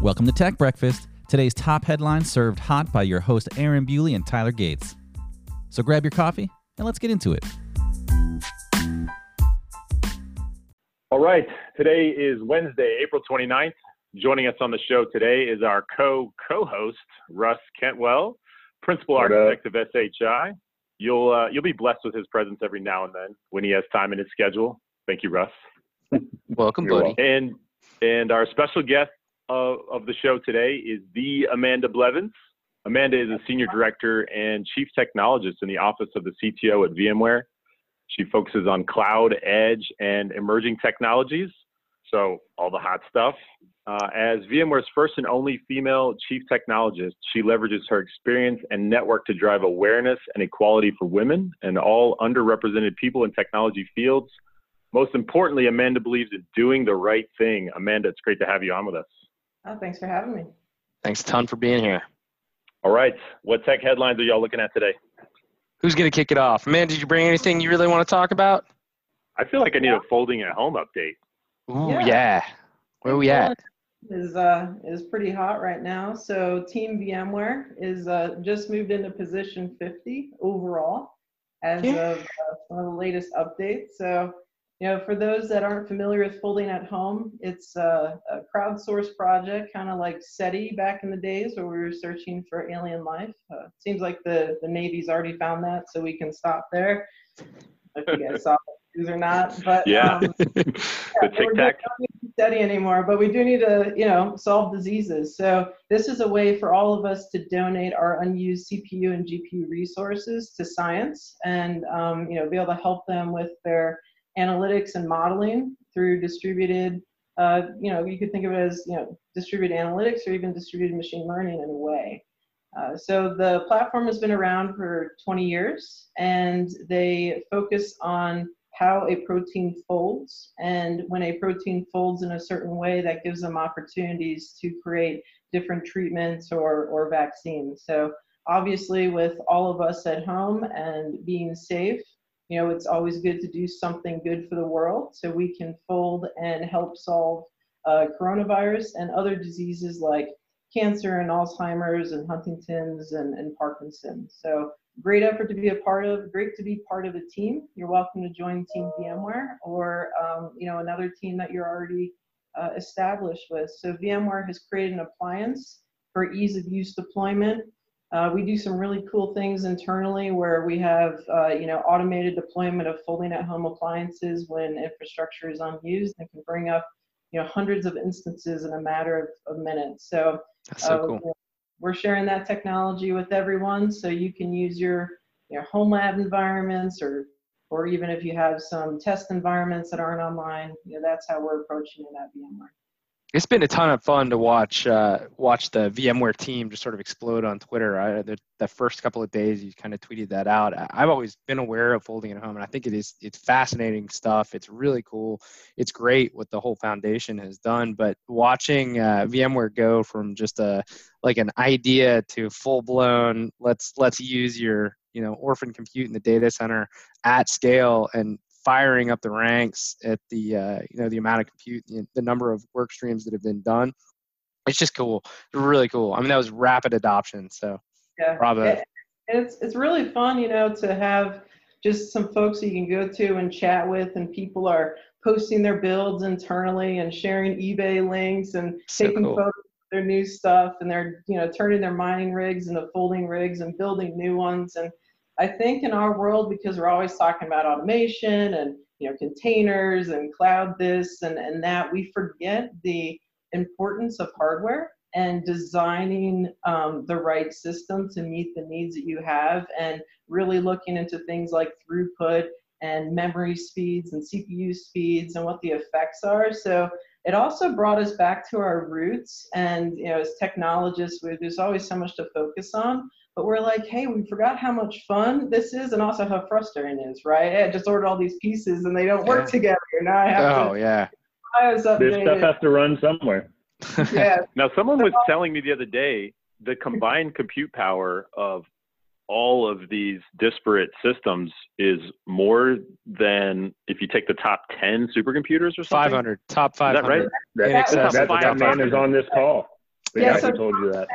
Welcome to Tech Breakfast. Today's top headlines served hot by your host Aaron Bewley and Tyler Gates. So grab your coffee and let's get into it. All right, today is Wednesday, April 29th. Joining us on the show today is our co co-host Russ Kentwell, principal What architect of SHI. You'll uh, you'll be blessed with his presence every now and then when he has time in his schedule. Thank you, Russ. Welcome, You're buddy. And and our special guest of, of the show today is the Amanda Blevins. Amanda is a senior director and chief technologist in the office of the CTO at VMware. She focuses on cloud, edge, and emerging technologies. So all the hot stuff. Uh, as VMware's first and only female chief technologist, she leverages her experience and network to drive awareness and equality for women and all underrepresented people in technology fields. Most importantly, Amanda believes in doing the right thing. Amanda, it's great to have you on with us. Oh, thanks for having me. Thanks a ton for being here. All right, what tech headlines are y'all looking at today? Who's going to kick it off? Man, did you bring anything you really want to talk about? I feel like I need a folding at home update. Ooh, Yeah. yeah. Where we at? Is uh is pretty hot right now. So Team VMware is uh just moved into position 50 overall as Yeah. of uh, one of the latest updates. So you know, for those that aren't familiar with folding at home, it's uh, a crowdsourced project, kind of like SETI back in the days where we were searching for alien life. Uh, seems like the the Navy's already found that, so we can stop there. If you guys saw it or not, but Yeah. um, The we're tic tac. steady anymore, but we do need to, you know, solve diseases. So this is a way for all of us to donate our unused CPU and GPU resources to science, and um, you know, be able to help them with their analytics and modeling through distributed. Uh, you know, you could think of it as you know, distributed analytics or even distributed machine learning in a way. Uh, so the platform has been around for 20 years, and they focus on how a protein folds. And when a protein folds in a certain way, that gives them opportunities to create different treatments or, or vaccines. So obviously with all of us at home and being safe, you know, it's always good to do something good for the world so we can fold and help solve uh, coronavirus and other diseases like cancer and Alzheimer's and Huntington's and, and Parkinson's. So great effort to be a part of, great to be part of a team. You're welcome to join Team VMware or, um, you know, another team that you're already uh, established with. So VMware has created an appliance for ease of use deployment. Uh, we do some really cool things internally where we have, uh, you know, automated deployment of folding at home appliances when infrastructure is unused and can bring up, you know, hundreds of instances in a matter of, of minutes. So That's so uh, cool. we're sharing that technology with everyone, so you can use your, your home lab environments, or or even if you have some test environments that aren't online, you know that's how we're approaching it at VMware. It's been a ton of fun to watch uh, watch the VMware team just sort of explode on Twitter. I, the, the first couple of days, you kind of tweeted that out. I, I've always been aware of folding at home, and I think it is it's fascinating stuff. It's really cool. It's great what the whole foundation has done. But watching uh, VMware go from just a like an idea to full blown, let's let's use your you know orphan compute in the data center at scale and firing up the ranks at the uh, you know the amount of compute, the, the number of work streams that have been done. It's just cool, really cool. I mean, that was rapid adoption. So Yeah, bravo. It's it's really fun, you know, to have just some folks that you can go to and chat with, and people are posting their builds internally and sharing eBay links and So taking cool. photos of their new stuff, and they're you know turning their mining rigs into folding rigs and building new ones. And I think in our world, because we're always talking about automation and you know containers and cloud this and, and that, we forget the importance of hardware and designing um, the right system to meet the needs that you have and really looking into things like throughput and memory speeds and CPU speeds and what the effects are. So it also brought us back to our roots. And you know, as technologists, we, there's always so much to focus on. But we're like, hey, we forgot how much fun this is, and also how frustrating it is, right? I just ordered all these pieces and they don't work Yeah. together. Now I have Oh to yeah. buy us This stuff has to run somewhere. Yeah, Now, someone was telling me the other day the combined compute power of all of these disparate systems is more than if you take the top 10 supercomputers or something. Five hundred, top Is five that right? hundred. That, In excess that, of that man hundred. is on this call. Yeah, yeah so told you that?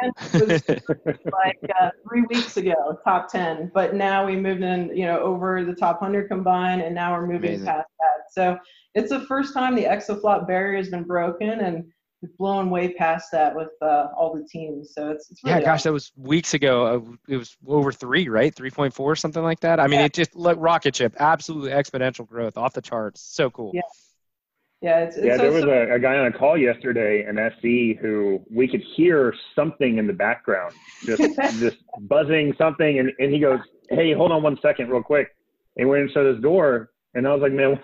like uh, three weeks ago, top 10. But now we moved in, you know, over the top 100 combined, and now we're moving Amazing. past that. So it's the first time the exaflop barrier has been broken, and we've blown way past that with uh, all the teams. So it's, it's yeah, really gosh, that was weeks ago. Uh, It was over three, right? 3.4, something like that. I mean, Yeah. it just look rocket ship, absolutely exponential growth off the charts. So cool. Yeah. Yeah, it's, it's Yeah, so- there was so- a, a guy on a call yesterday, an SE, who we could hear something in the background, just just buzzing something, and, and he goes, "Hey, hold on one second, real quick." And he went and shut his door, and I was like, "Man,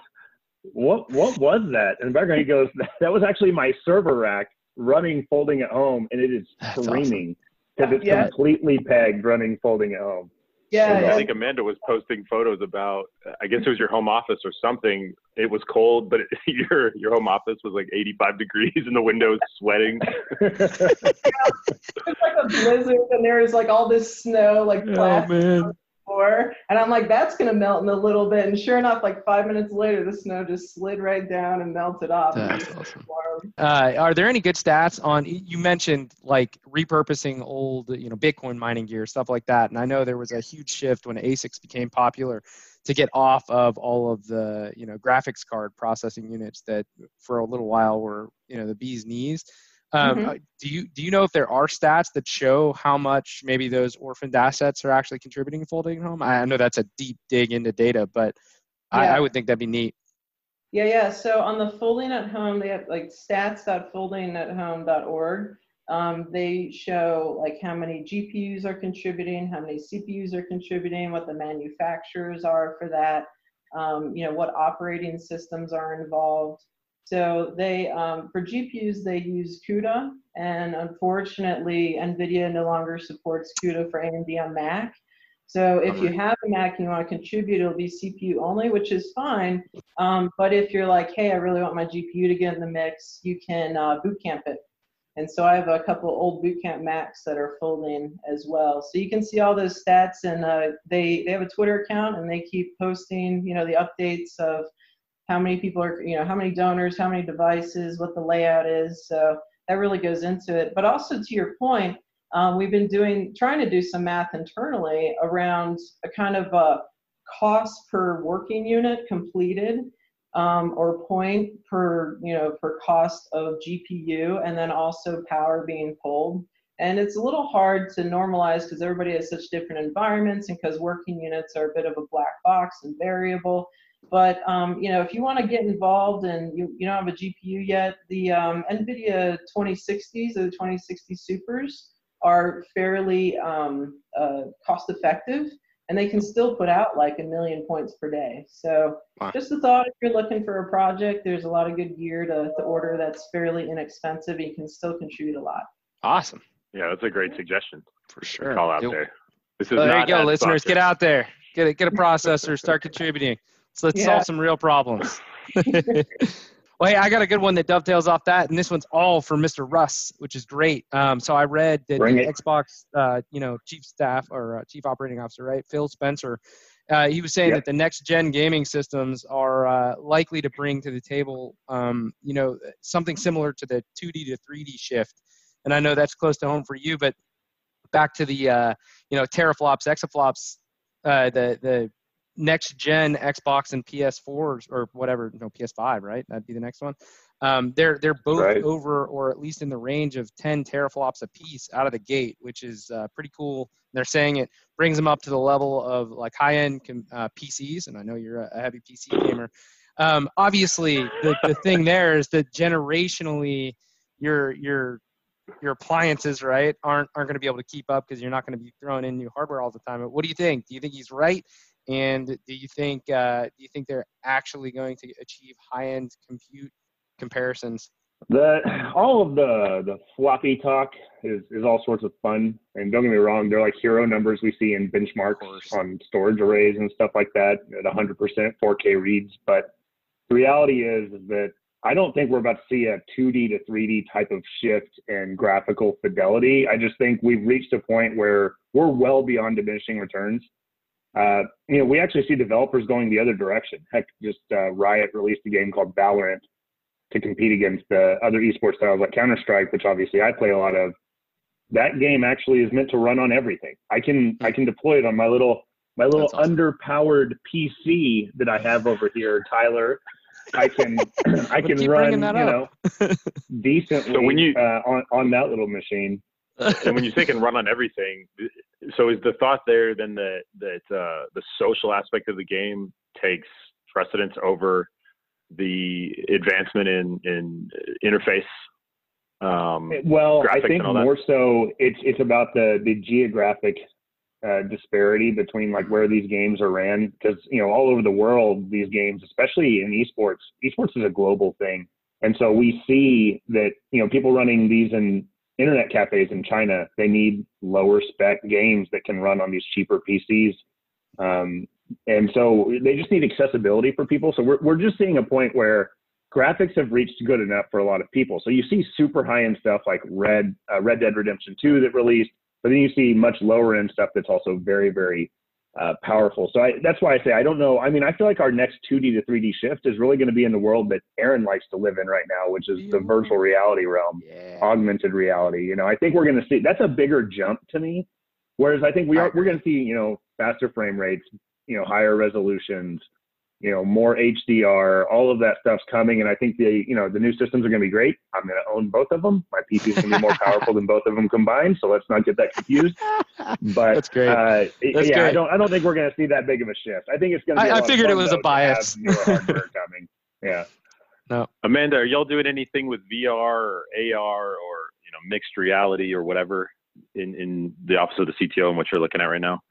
what what was that?" In the background, he goes, "That was actually my server rack running, folding at home, and it is That's screaming because it's Yeah. completely pegged, running, folding at home." Yeah, I yeah. think Amanda was posting photos about. I guess it was your home office or something. It was cold, but your your home office was like 85 degrees, and the windows sweating. it's like a blizzard and there was like all this snow like Oh, man. On the floor and i'm like that's going to melt in a little bit and sure enough like five minutes later the snow just slid right down and melted off That's awesome. Uh, are there any good stats on? You mentioned like repurposing old, you know, Bitcoin mining gear, stuff like that. And I know there was a huge shift when ASICs became popular to get off of all of the, you know, graphics card processing units that for a little while were, you know, the bee's knees. Um, Mhm. uh, Do you do you know if there are stats that show how much maybe those orphaned assets are actually contributing to folding home? I know that's a deep dig into data, but I, I would think that'd be neat. Yeah, yeah. So on the folding at home, they have like stats.foldingathome.org. Um, they show like how many GPUs are contributing, how many CPUs are contributing, what the manufacturers are for that, um, you know, what operating systems are involved. So they, um, for GPUs, they use CUDA, and unfortunately, NVIDIA no longer supports CUDA for AMD on Mac. So if you have a Mac and you want to contribute, it'll be CPU only, which is fine. Um, but if you're like, hey, I really want my GPU to get in the mix, you can uh, bootcamp it. And so I have a couple old bootcamp Macs that are folding as well. So you can see all those stats, and uh, they they have a Twitter account, and they keep posting, you know, the updates of how many people are, you know, how many donors, how many devices, what the layout is. So that really goes into it. But also to your point, um, we've been doing trying to do some math internally around a kind of a cost per working unit completed um, or point per you know per cost of GPU and then also power being pulled. And it's a little hard to normalize because everybody has such different environments and because working units are a bit of a black box and variable. But um, you know, if you want to get involved and you, you don't have a GPU yet, the um, NVIDIA 2060s or the 2060 Supers are fairly um, uh, cost effective and they can still put out like a million points per day. So Wow. just a thought if you're looking for a project, there's a lot of good gear to, to order that's fairly inexpensive and you can still contribute a lot. Awesome, Yeah, that's a great suggestion. for sure. Call out You'll- there. This is Well, there you go, ad listeners. Get out there. Get a, get a processor. Start contributing. So let's Yeah. solve some real problems. well, hey, I got a good one that dovetails off that, and this one's all for Mr. Russ, which is great. Um, so I read that Bring the it. Xbox, uh, you know, chief staff or uh, chief operating officer, right, Phil Spencer, uh, he was saying Yep. that the next gen gaming systems are uh, likely to bring to the table, um, you know, something similar to the 2D to 3D shift. And I know that's close to home for you, but back to the uh, you know teraflops, exaflops, uh, the the next gen Xbox and PS4s or whatever, no PS5, right? That'd be the next one. Um, they're they're both Right. over or at least in the range of 10 teraflops a piece out of the gate, which is uh, pretty cool. They're saying it brings them up to the level of like high-end uh, PCs, and I know you're a, a heavy PC gamer. Um, obviously, the, the thing there is that generationally, your your your appliances, right, aren't aren't going to be able to keep up because you're not going to be throwing in new hardware all the time. But what do you think? Do you think he's right? And do you think uh, do you think they're actually going to achieve high-end compute comparisons? The all of the the floppy talk is is all sorts of fun, and don't get me wrong, they're like hero numbers we see in benchmarks on storage arrays and stuff like that at 100% 4K reads. But the reality is that I don't think we're about to see a 2D to 3D type of shift in graphical fidelity. I just think we've reached a point where we're well beyond diminishing returns. Uh, you know, we actually see developers going the other direction. Heck, just uh, Riot released a game called Valorant to compete against the other esports styles like Counter Strike, which obviously I play a lot of. That game actually is meant to run on everything. I can I can deploy it on my little my little awesome. underpowered PC that I have over here, Tyler. I can I can run bringing you know decently So when you- uh, on on that little machine. And when you say can run on everything, so is the thought there then that that uh, the social aspect of the game takes precedence over the advancement in in interface? Um, Well, I think and more so it's it's about the the geographic uh, disparity between like where these games are ran because you know all over the world these games, especially in esports, esports is a global thing, and so we see that you know people running these in internet cafes in China, they need lower spec games that can run on these cheaper PCs. Um, and so they just need accessibility for people. So we're, we're just seeing a point where graphics have reached good enough for a lot of people. So you see super high end stuff like Red uh, Red Dead Redemption 2 that released, but then you see much lower end stuff that's also very very uh, powerful. So I, that's why I say I don't know. I mean, I feel like our next 2D to 3D shift is really going to be in the world that Aaron likes to live in right now, which is the virtual reality realm yeah. augmented reality. You know, I think we're going to see that's a bigger jump to me. Whereas I think we are we're going to see you know faster frame rates, you know higher resolutions, you know more HDR, all of that stuff's coming, and I think the you know the new systems are going to be great. I'm going to own both of them. My PC is going to be more powerful than both of them combined, so let's not get that confused. But That's great. Uh, That's yeah, I don't I don't think we're going to see that big of a shift. I think it's going to. Be I- a I lot of figured it was a though, to bias. newer hardware coming. Yeah. Amanda, are y'all doing anything with VR or AR or you know mixed reality or whatever in in the office of the CTO and what you're looking at right now?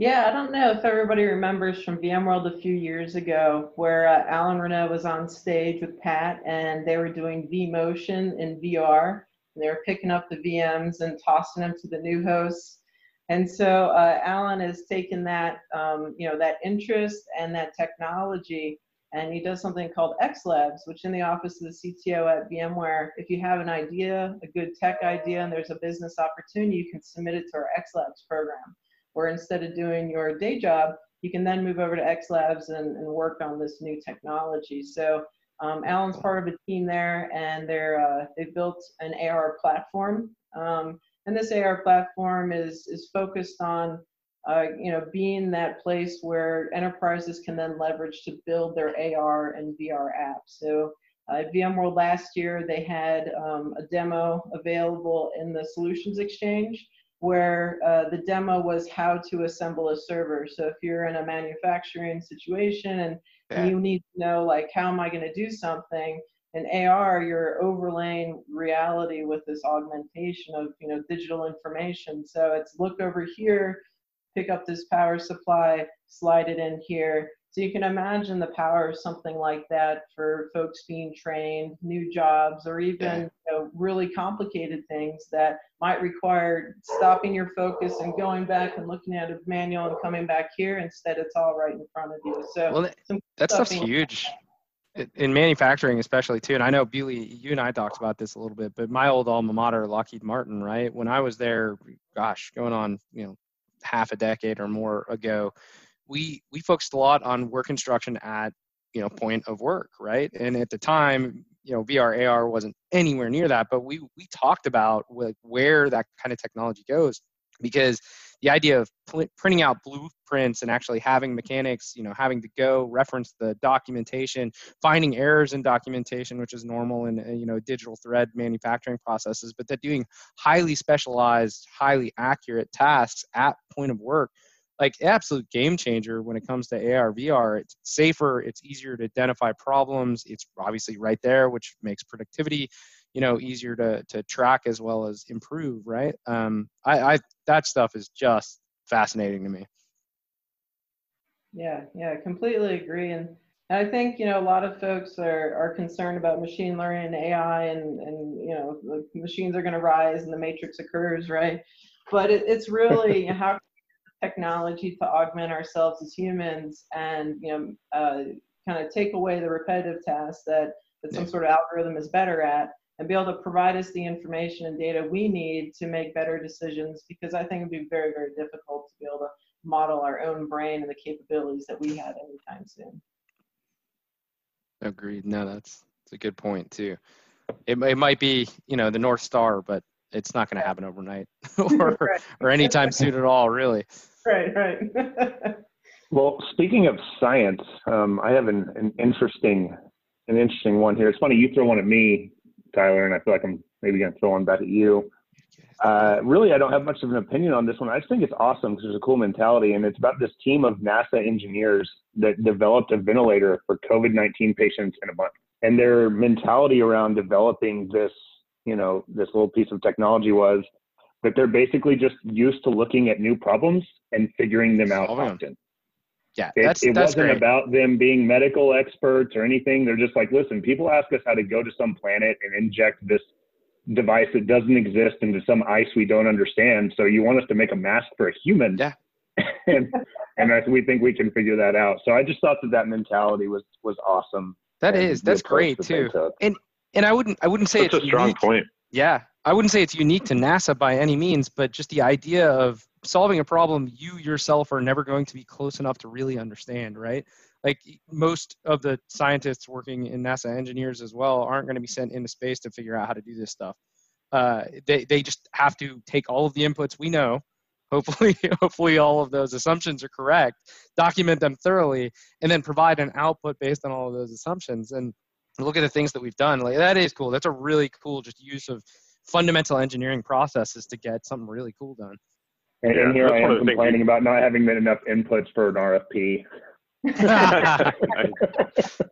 Yeah, I don't know if everybody remembers from VMworld a few years ago where uh, Alan Renouf was on stage with Pat and they were doing vMotion in VR. And they were picking up the VMs and tossing them to the new hosts. And so uh, Alan has taken that, um, you know, that interest and that technology, and he does something called X Labs, which in the office of the CTO at VMware, if you have an idea, a good tech idea, and there's a business opportunity, you can submit it to our X Labs program where instead of doing your day job, you can then move over to X Labs and, and work on this new technology. So um, Alan's part of a team there, and they're uh, they've built an AR platform. Um, and this AR platform is is focused on uh, you know being that place where enterprises can then leverage to build their AR and VR apps. So uh, at VMworld last year, they had um, a demo available in the Solutions Exchange where uh, the demo was how to assemble a server. So if you're in a manufacturing situation and, Yeah. and you need to know like how am I going to do something, in AR you're overlaying reality with this augmentation of you know digital information. So it's look over here, pick up this power supply, slide it in here. So you can imagine the power of something like that for folks being trained, new jobs, or even you know, really complicated things that might require stopping your focus and going back and looking at a manual and coming back here. Instead, it's all right in front of you. So Well, that stuff's huge in manufacturing especially too and i know Bewley, you and i talked about this a little bit but my old alma mater lockheed martin right when i was there gosh going on you know half a decade or more ago we we focused a lot on work instruction at you know point of work right? And at the time you know vr ar wasn't anywhere near that but we we talked about where that kind of technology goes because the idea of pl- printing out blueprints and actually having mechanics you know having to go reference the documentation finding errors in documentation which is normal in you know digital thread manufacturing processes but that doing highly specialized highly accurate tasks at point of work like absolute game changer when it comes to AR VR. It's safer, it's easier to identify problems. It's obviously right there, which makes productivity, you know, easier to to track as well as improve. Right? Um, I, I that stuff is just fascinating to me. Yeah, yeah, completely agree. And I think, you know, a lot of folks are, are concerned about machine learning and AI and, and, you know, the machines are going to rise and the matrix occurs, right? But it, it's really how can we use technology to augment ourselves as humans and, you know, uh, kind of take away the repetitive tasks that, that some Yeah. sort of algorithm is better at and be able to provide us the information and data we need to make better decisions because I think it'd be very, very difficult to be able to model our own brain and the capabilities that we have anytime soon. Agreed. No, that's It's a good point too. It, it might be, you know, the North Star, but it's not going to happen overnight or, Right. or anytime soon at all, really. Right, right. Well, speaking of science, um, I have an, an interesting an interesting one here. It's funny you throw one at me, Tyler, and I feel like I'm maybe going to throw one back at you. Uh, really, I don't have much of an opinion on this one. I just think it's awesome because there's a cool mentality, and it's about this team of NASA engineers that developed a ventilator for COVID 19 patients in a month. And their mentality around developing this, you know, this little piece of technology was that they're basically just used to looking at new problems and figuring them out 'em. often. Yeah, It, that's it that's wasn't great. about them being medical experts or anything. They're just like, listen, people ask us how to go to some planet and inject this device that doesn't exist into some ice we don't understand. So you want us to make a mask for a human? Yeah. and and I, we think we can figure that out. So I just thought that that mentality was was awesome. That and is that's great that too. took. And I wouldn't I wouldn't say That's it's a strong unique. point. Yeah, I wouldn't say it's unique to NASA by any means, but just the idea of solving a problem you yourself are never going to be close enough to really understand, right? Like most of the scientists working in NASA, engineers as well, aren't going to be sent into space to figure out how to do this stuff. Uh, they they just have to take all of the inputs we know. Hopefully, hopefully all of those assumptions are correct. Document them thoroughly, and then provide an output based on all of those assumptions. And look at the things that we've done. Like that is cool. That's a really cool just use of fundamental engineering processes to get something really cool done. And, Yeah, and here I am of the things complaining about not having been enough inputs for an RFP.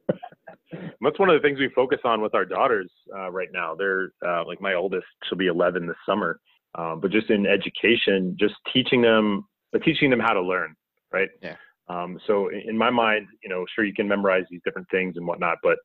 That's one of the things we focus on with our daughters uh, right now. They're uh, like my oldest; she'll be 11 this summer. Um, but just in education, just teaching them, but teaching them how to learn, right? Yeah. Um, so in, in my mind, you know, sure you can memorize these different things and whatnot, but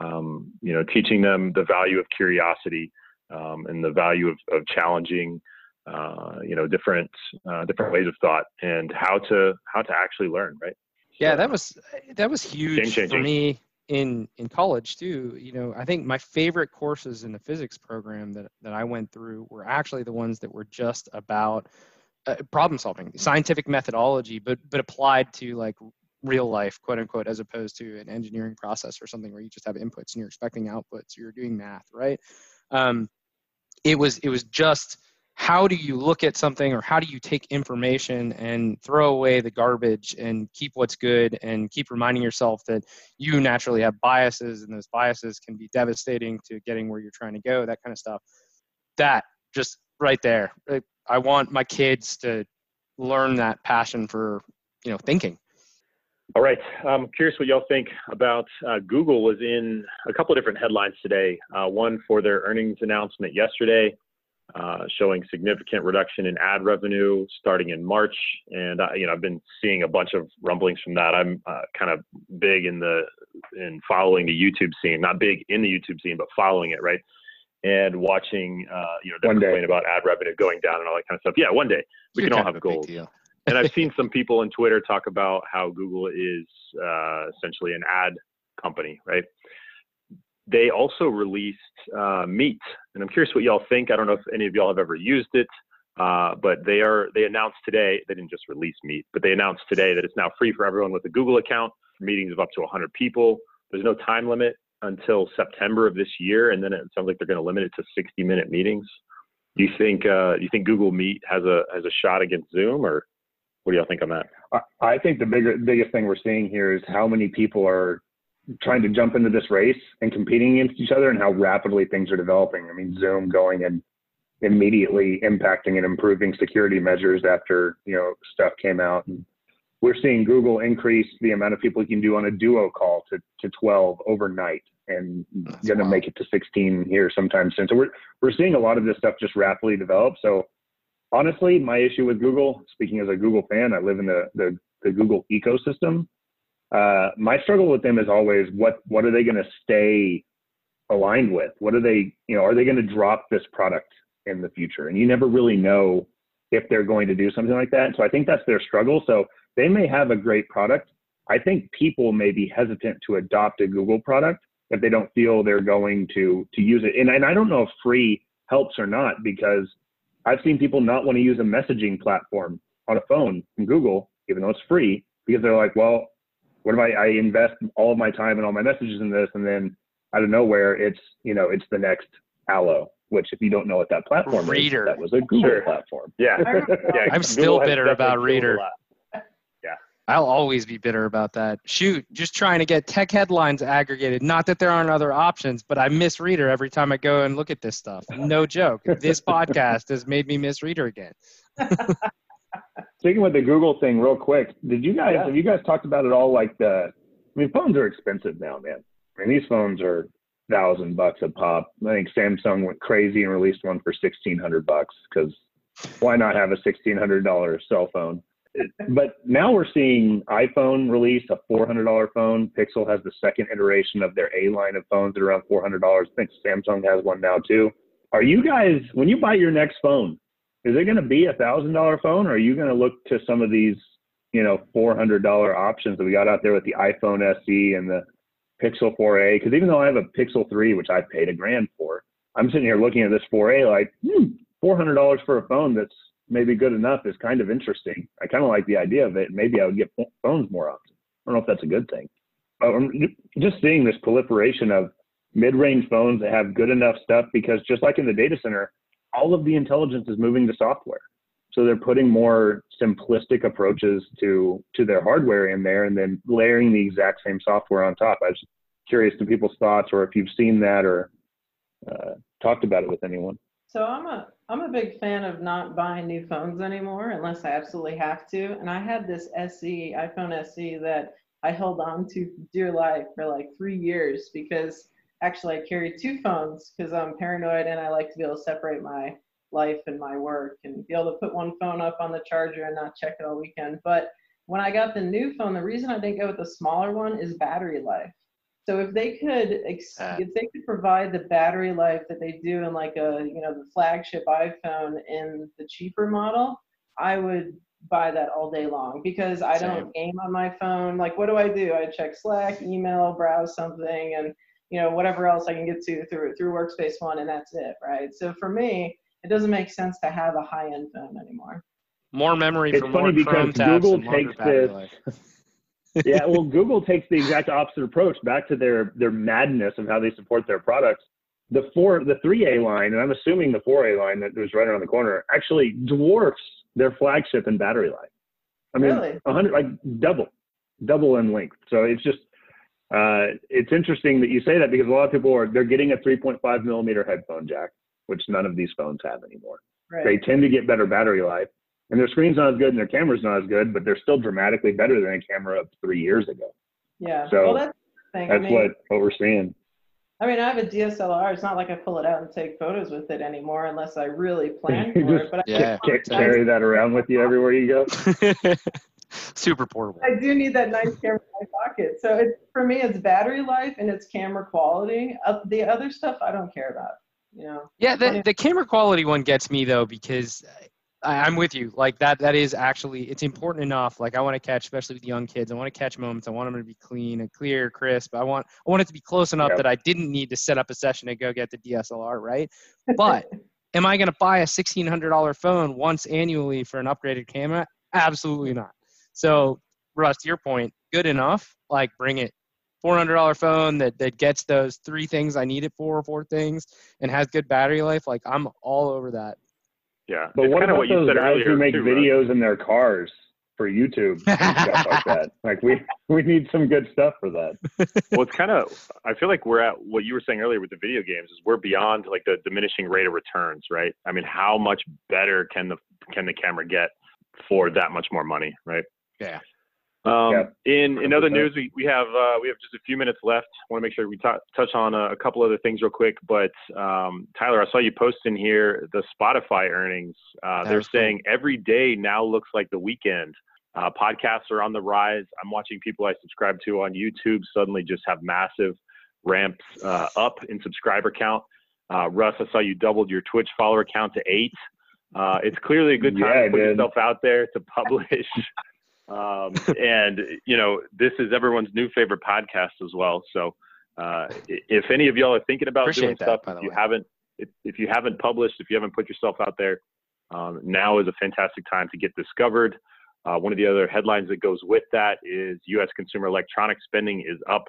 um, you know, teaching them the value of curiosity um, and the value of, of challenging, uh, you know, different uh, different ways of thought and how to how to actually learn, right? Yeah, So- that was that was huge for me in in college too. You know, I think my favorite courses in the physics program that that I went through were actually the ones that were just about uh, problem solving, scientific methodology, but but applied to like real life, quote unquote, as opposed to an engineering process or something where you just have inputs and you're expecting outputs. You're doing math, right? Um, it was it was just how do you look at something or how do you take information and throw away the garbage and keep what's good and keep reminding yourself that you naturally have biases and those biases can be devastating to getting where you're trying to go that kind of stuff that just right there i want my kids to learn that passion for you know thinking All right. I'm curious what y'all think about uh, Google was in a couple of different headlines today. Uh, one for their earnings announcement yesterday, uh, showing significant reduction in ad revenue starting in March. And uh, you know, I've been seeing a bunch of rumblings from that. I'm uh, kind of big in the in following the YouTube scene, not big in the YouTube scene, but following it, right? And watching, uh, you know, them One day. complain about ad revenue going down and all that kind of stuff. Yeah, one day we You're can all have a big goals deal. And I've seen some people on Twitter talk about how Google is uh, essentially an ad company, right? They also released uh, Meet, and I'm curious what y'all think. I don't know if any of y'all have ever used it, uh, but they are they announced today. They didn't just release Meet, but they announced today that it's now free for everyone with a Google account. Meetings of up to 100 people. There's no time limit until September of this year, and then it sounds like they're going to limit it to 60 minute meetings. Do you think uh, you think Google Meet has a has a shot against Zoom, or what do y'all think on that? I, I think the bigger, biggest thing we're seeing here is how many people are trying to jump into this race and competing against each other and how rapidly things are developing. I mean, Zoom going and immediately impacting and improving security measures after, you know, stuff came out. And we're seeing Google increase the amount of people you can do on a duo call to, to 12 overnight and That's going to wild. make it to 16 here sometime soon. So we're, we're seeing a lot of this stuff just rapidly develop. So honestly, my issue with Google, speaking as a Google fan, I live in the, the, the Google ecosystem. Uh, my struggle with them is always what, what are they going to stay aligned with? What are they, you know, are they going to drop this product in the future? And you never really know if they're going to do something like that. So I think that's their struggle. So they may have a great product. I think people may be hesitant to adopt a Google product if they don't feel they're going to to use it. And, and I don't know if free helps or not because I've seen people not want to use a messaging platform on a phone from Google, even though it's free, because they're like, well, what if I, I invest all of my time and all my messages in this and then out of nowhere, it's you know it's the next Allo. Which, if you don't know what that platform Reader. is, that was a Google Sure. platform. Yeah. Yeah. I'm Google still bitter about Reader. I'll always be bitter about that. Shoot, just trying to get tech headlines aggregated. Not that there aren't other options, but I miss Reader every time I go and look at this stuff. No joke. This podcast has made me miss Reader again. Speaking with the Google thing, real quick, did you guys Yeah. have you guys talked about it all? Like the, I mean, phones are expensive now, man. I mean, these phones are thousand bucks a pop. I think Samsung went crazy and released one for sixteen hundred bucks because why not have a sixteen hundred dollar cell phone? But now we're seeing iPhone release a four hundred dollar phone. Pixel has the second iteration of their A line of phones at around four hundred dollars. I think Samsung has one now too. Are you guys when you buy your next phone? Is it going to be a thousand dollar phone, or are you going to look to some of these, you know, four hundred dollar options that we got out there with the iPhone SE and the Pixel 4a? Because even though I have a Pixel 3, which I paid a grand for, I'm sitting here looking at this 4a like, hmm, four hundred dollars for a phone that's maybe good enough is kind of interesting. I kind of like the idea of it. Maybe I would get phones more often. I don't know if that's a good thing. Um, just seeing this proliferation of mid-range phones that have good enough stuff because just like in the data center, all of the intelligence is moving to software. So they're putting more simplistic approaches to to their hardware in there and then layering the exact same software on top. I was curious to people's thoughts or if you've seen that or uh, talked about it with anyone. So I'm a I'm a big fan of not buying new phones anymore unless I absolutely have to. And I had this SE iPhone SE that I held on to dear life for like three years because actually I carry two phones because I'm paranoid and I like to be able to separate my life and my work and be able to put one phone up on the charger and not check it all weekend. But when I got the new phone, the reason I didn't go with the smaller one is battery life. So if they could, ex- Ah. if they could provide the battery life that they do in like a, you know, the flagship iPhone in the cheaper model, I would buy that all day long because I Same. don't game on my phone. Like, what do I do? I check Slack, email, browse something, and you know whatever else I can get to through through Workspace One, and that's it, right? So for me, it doesn't make sense to have a high-end phone anymore. More memory It's for more funny because Chrome tabs Google and takes battery this- life. yeah, well, Google takes the exact opposite approach back to their their madness of how they support their products. The four, the three A line, and I'm assuming the four A line that was right around the corner, actually dwarfs their flagship in battery life. I mean, Really? a hundred, like double, double in length. So it's just, uh, it's interesting that you say that because a lot of people are they're getting a 3.5 millimeter headphone jack, which none of these phones have anymore Right. they tend to get better battery life. And their screen's not as good and their camera's not as good, but they're still dramatically better than a camera of three years ago. yeah. so well, that's the thing. I mean, what, what we're seeing. I mean, I have a DSLR. It's not like I pull it out and take photos with it anymore unless I really plan You for just it. But I, Can't carry that around with you everywhere you go. Super portable. I do need that nice camera in my pocket. So it, for me, it's battery life and it's camera quality. Uh, the other stuff I don't care about. You know. Yeah, the, the camera quality one gets me though because I, I'm with you. Like that, that is actually it's important enough. Like I want to catch, especially with young kids. I want to catch moments. I want them to be clean and clear, crisp. I want I want it to be close enough Yep. that I didn't need to set up a session to go get the DSLR, right? But am I going to buy a sixteen hundred dollar phone once annually for an upgraded camera? Absolutely not. So, Russ, to your point, good enough. Like bring it. Four hundred dollar phone that that gets those three things I need it for, four things, and has good battery life. Like I'm all over that. Yeah. But it's what about what you those said guys earlier. who make too, Russ. videos in their cars for YouTube and stuff like that? Like we we need some good stuff for that. well, it's kind of. I feel like we're at what you were saying earlier with the video games. Is we're beyond like the diminishing rate of returns, right? I mean, how much better can the can the camera get for that much more money, right? Yeah. Um, Yeah, in in other news, we, we have uh, we have just a few minutes left. I want to make sure we t- touch on a, a couple other things real quick. But um, Tyler, I saw you post in here the Spotify earnings. Uh, they're saying every day now looks like the weekend. Uh, podcasts are on the rise. I'm watching people I subscribe to on YouTube suddenly just have massive ramps uh, up in subscriber count. Uh, Russ, I saw you doubled your Twitch follower count to eight. Uh, it's clearly a good time Yeah, to put did. yourself out there to publish. um, and you know, this is everyone's new favorite podcast as well. So, uh, if any of y'all are thinking about Appreciate doing that, stuff, if you way. haven't, if, if you haven't published, if you haven't put yourself out there, um, now is a fantastic time to get discovered. Uh, one of the other headlines that goes with that is U.S. consumer electronics spending is up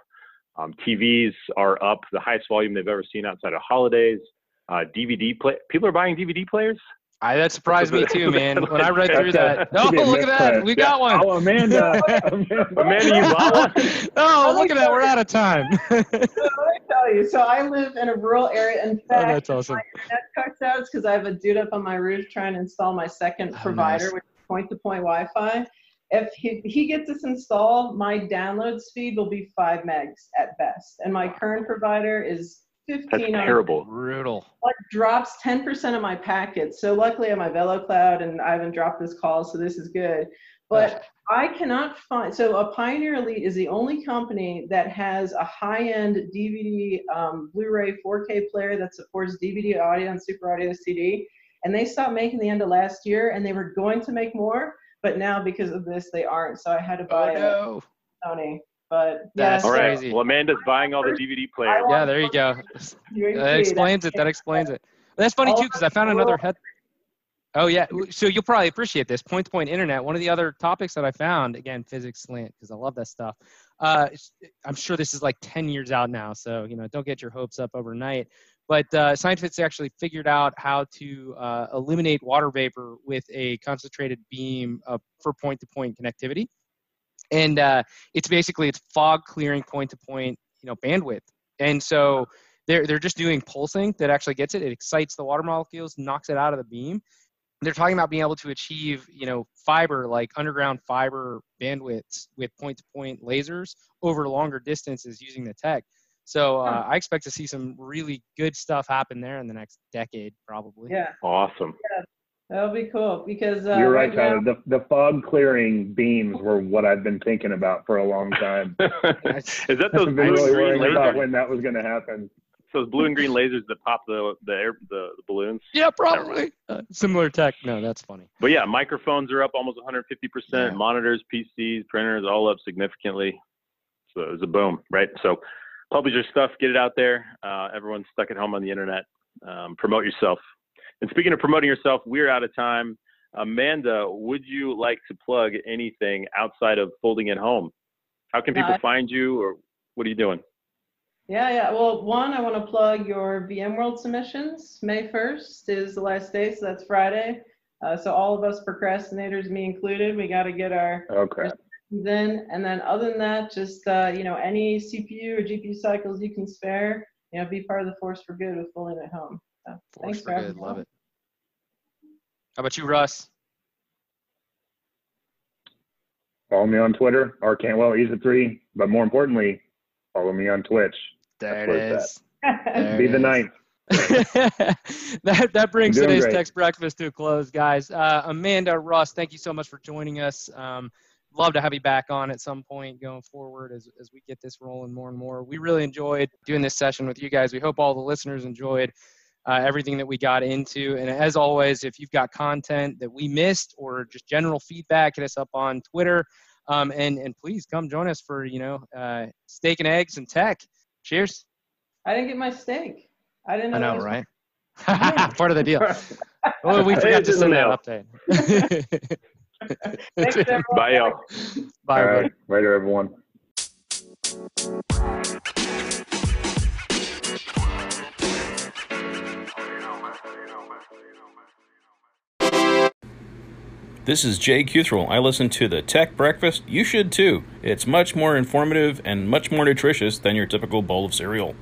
Um, TVs are up the highest volume they've ever seen outside of holidays. Uh, DVD play people are buying DVD players. I, that surprised me too, man. When I read through that, oh, Should be a look at that, we got one. Oh, Amanda. Amanda. Amanda, you bought one? oh, look at that, we're out of time. So let me tell you. So I live in a rural area. In oh, fact, that's awesome. my internet cuts out because I have a dude up on my roof trying to install my second Oh, provider, nice. which is point-to-point Wi-Fi. If he, he gets this installed, my download speed will be five megs at best, and my current provider is That's 15 on terrible. Brutal. like drops 10% of my packets. So luckily I'm my VeloCloud and I haven't dropped this call, so this is good. But I cannot find, so a Pioneer Elite is the only company that has a high-end DVD, um, Blu-ray 4K player that supports DVD audio and Super Audio CD. And they stopped making the end of last year and they were going to make more, but now because of this, they aren't. So I had to buy Oh, buy no. a Sony. But That's yeah, All so crazy. Well, Amanda's buying all the DVD players. Yeah, there you go. you That explains it. That explains it. That's funny All too, because I found over another head. Oh yeah, so you'll probably appreciate this point-to-point internet. One of the other topics that I found, again, physics slant, because I love that stuff. Uh, I'm sure this is like 10 years out now, so you know, don't get your hopes up overnight. But uh, scientists actually figured out how to uh, eliminate water vapor with a concentrated beam uh, for point-to-point connectivity, and uh, it's basically it's fog clearing point-to-point, you know, bandwidth. And so they're they're just doing pulsing that actually gets it. It excites the water molecules, knocks it out of the beam. They're talking about being able to achieve, you know, fiber like underground fiber bandwidths with point-to-point lasers over longer distances using the tech. So uh, I expect to see some really good stuff happen there in the next decade, probably. Yeah, Awesome. That'll be cool because uh, You're right, now- Tyler. The, the fog clearing beams were what I've been thinking about for a long time. Is that those blue really and green worrying about lasers? when that was going to happen. Those blue and green lasers that pop the the air the, the balloons. Yeah, probably. Uh, similar tech. No, that's funny. But yeah, microphones are up almost 150 Yeah. percent. Monitors, PCs, printers, all up significantly. So it was a boom, right? So publish your stuff, get it out there. Uh, everyone's stuck at home on the internet. Um, promote yourself. And speaking of promoting yourself, we're out of time. Amanda, would you like to plug anything outside of folding at home? How can people Uh, find you, or what are you doing? Yeah, yeah. Well, one, I want to plug your VMworld submissions. May 1st is the last day, so that's Friday. Uh, so all of us procrastinators, me included, we got to get our Okay. then. And then other than that, just uh, you know, any CPU or GPU cycles you can spare, you know, be part of the force for good with Folding at Home. So Force thanks for for having good. me Love on. it. How about you, Russ? Follow me on Twitter, R Cantwell, Ease of Three. But more importantly, follow me on Twitch. There That's it's. There Be it the is. ninth. that that brings today's great. Tech Breakfast to a close, guys. Uh, Amanda, Russ, thank you so much for joining us. Um, love to have you back on at some point going forward as, as we get this rolling more and more. We really enjoyed doing this session with you guys. We hope all the listeners enjoyed uh, everything that we got into. And as always, if you've got content that we missed or just general feedback, hit us up on Twitter. Um, and and please come join us for you know uh, steak and eggs and tech. Cheers. I didn't get my steak. I didn't know. I know, was- right? Part of the deal. Oh, we forgot to send the that update. Thanks. Bye, y'all. Bye, All everybody. Later, everyone. This is Jay Cuthrell. I listen to the Tech Breakfast. You should too. It's much more informative and much more nutritious than your typical bowl of cereal.